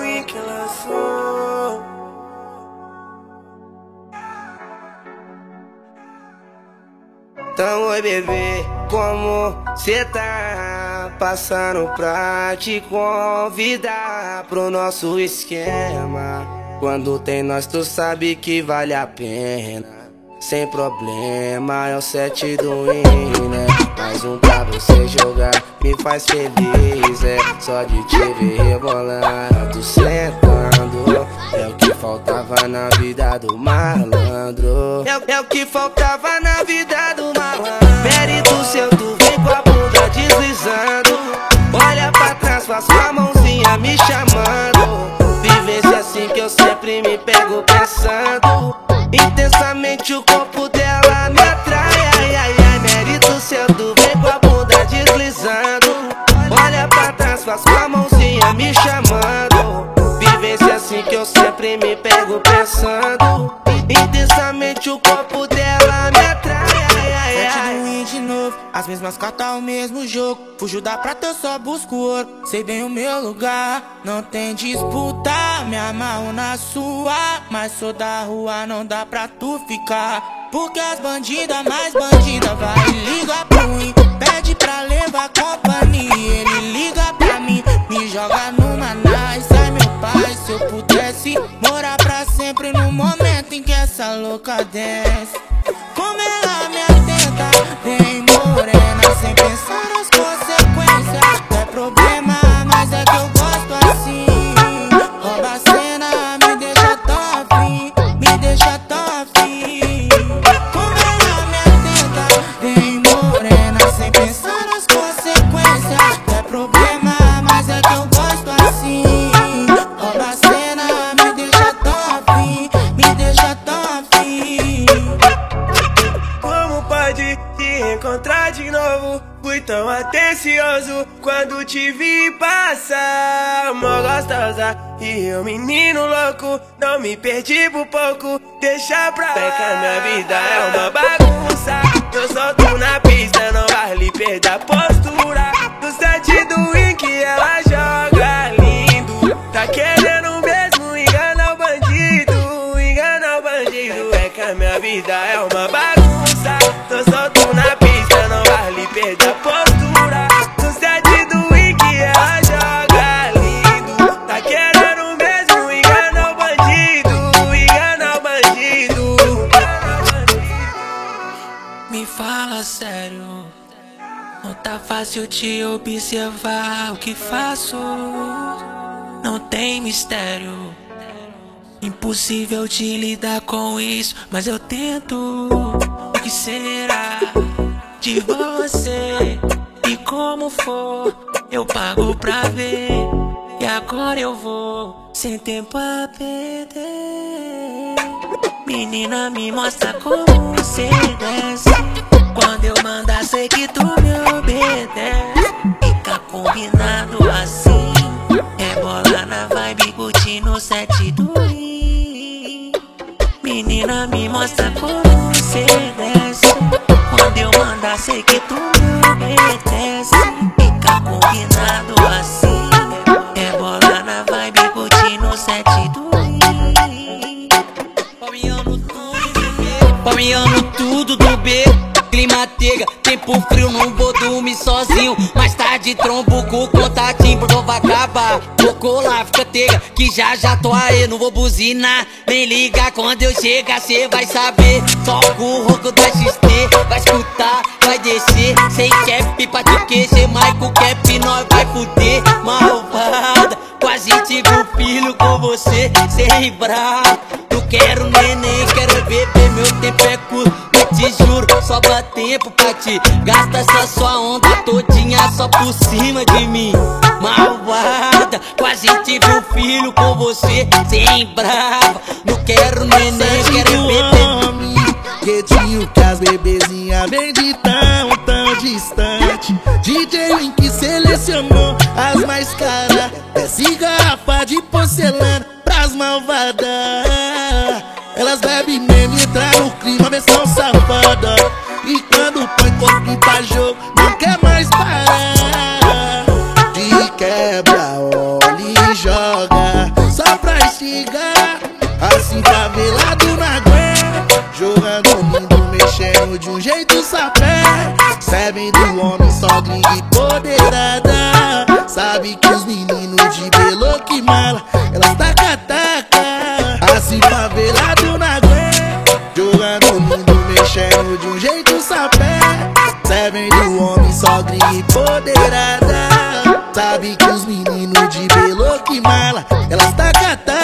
Win que lançou. Então, oi bebê, como cê tá? Passando pra te convidar pro nosso esquema. Quando tem nós, tu sabe que vale a pena. Sem problema, é o set do win, né? Mais um pra você jogar, me faz feliz, é Só de te ver rebolando, sentando. É o que faltava na vida do malandro. É, é o que faltava na vida do malandro. Mérito seu, tu vem com a bunda deslizando. Olha pra trás, faz com a mãozinha me chamando. Vivência assim que eu sempre me pego pensando Intensamente o corpo dela me atrai Ai, ai, ai, mérito Tu vem com a bunda deslizando. Olha pra trás, faz com a mãozinha me chamando. Vivência assim que eu sempre me pego pensando. Intensamente o corpo dela me atrai Ai, ai, ai. de novo, as mesmas cartas, o mesmo jogo. Fujo da prata, eu só busco ouro. Sei bem o meu lugar, não tem disputa Me amarro na sua, mas sou da rua, não dá pra tu ficar. Porque as bandidas mais bandidas vai ligar pro ruim Pede pra levar companhia, ele liga pra mim Me joga numa nice, ai meu pai Se eu pudesse morar pra sempre no momento em que essa louca desce Fui tão atencioso quando te vi passar. Mó gostosa e eu menino louco Não me perdi por pouco, deixa pra lá. Peca, minha vida é uma bagunça. Eu solto na pista, não vale perder a postura. Do set do win que ela joga lindo. Tá querendo mesmo enganar o bandido Enganar o bandido. Peca, minha vida é uma bagunça. Tô solto na fácil te observar o que faço. Não tem mistério, impossível de lidar com isso, mas eu tento. O que será de você? E como for, eu pago pra ver. E agora eu vou, sem tempo a perder. Menina, me mostra como você desce. Quando eu mandar, sei que tu me obedece. Fica combinado assim. É bola na vibe, curtindo set do I. Menina, me mostra como você desce. Quando eu mandar, sei que tu me obedece. Fica combinado assim. É bola na vibe, curtindo set do I. Palmeando tudo do B. Palmeando tudo do B. Clima tega, tempo frio, não vou dormir sozinho. Mais tarde trombo com o contatinho, porque vai acabar. Vou colar, fica tega, que já já tô aí, não vou buzinar. Nem ligar quando eu chegar, cê vai saber. Toco o ronco da XT, vai escutar, vai descer. Sem cap pra te queixer, com cap nós vai fuder. Malvada, um filho com você, sem bravo. Eu quero neném, quero beber, meu tempo é curto. Eu te juro, sobra tempo pra ti. Gasta essa sua onda todinha só por cima de mim. Malvada, quase tive um filho com você, sem brava. Não quero neném, quero beber. Quietinho que as bebezinhas vem de tão, tão distante DJ Wink selecionou as mais caras porcelana pras malvadas. Elas bebem mesmo e entram no crime, uma versão safada. E quando põe corpo pra jogo, não quer mais parar. De quebra, olha e joga Só pra instigar, assim tá cavelado na guerra. Jogando lindo, mexendo de um jeito sapé. Servem do homem só gringa e poderada Sabe que os meninos de belo que mala ela tá taca, taca. Assim favelado na Nagué Jogando o mundo, mexendo de um jeito sapé. Servem do homem, sogra e poderada, Sabe que os meninos de belo que mala. Elas tá taca, taca.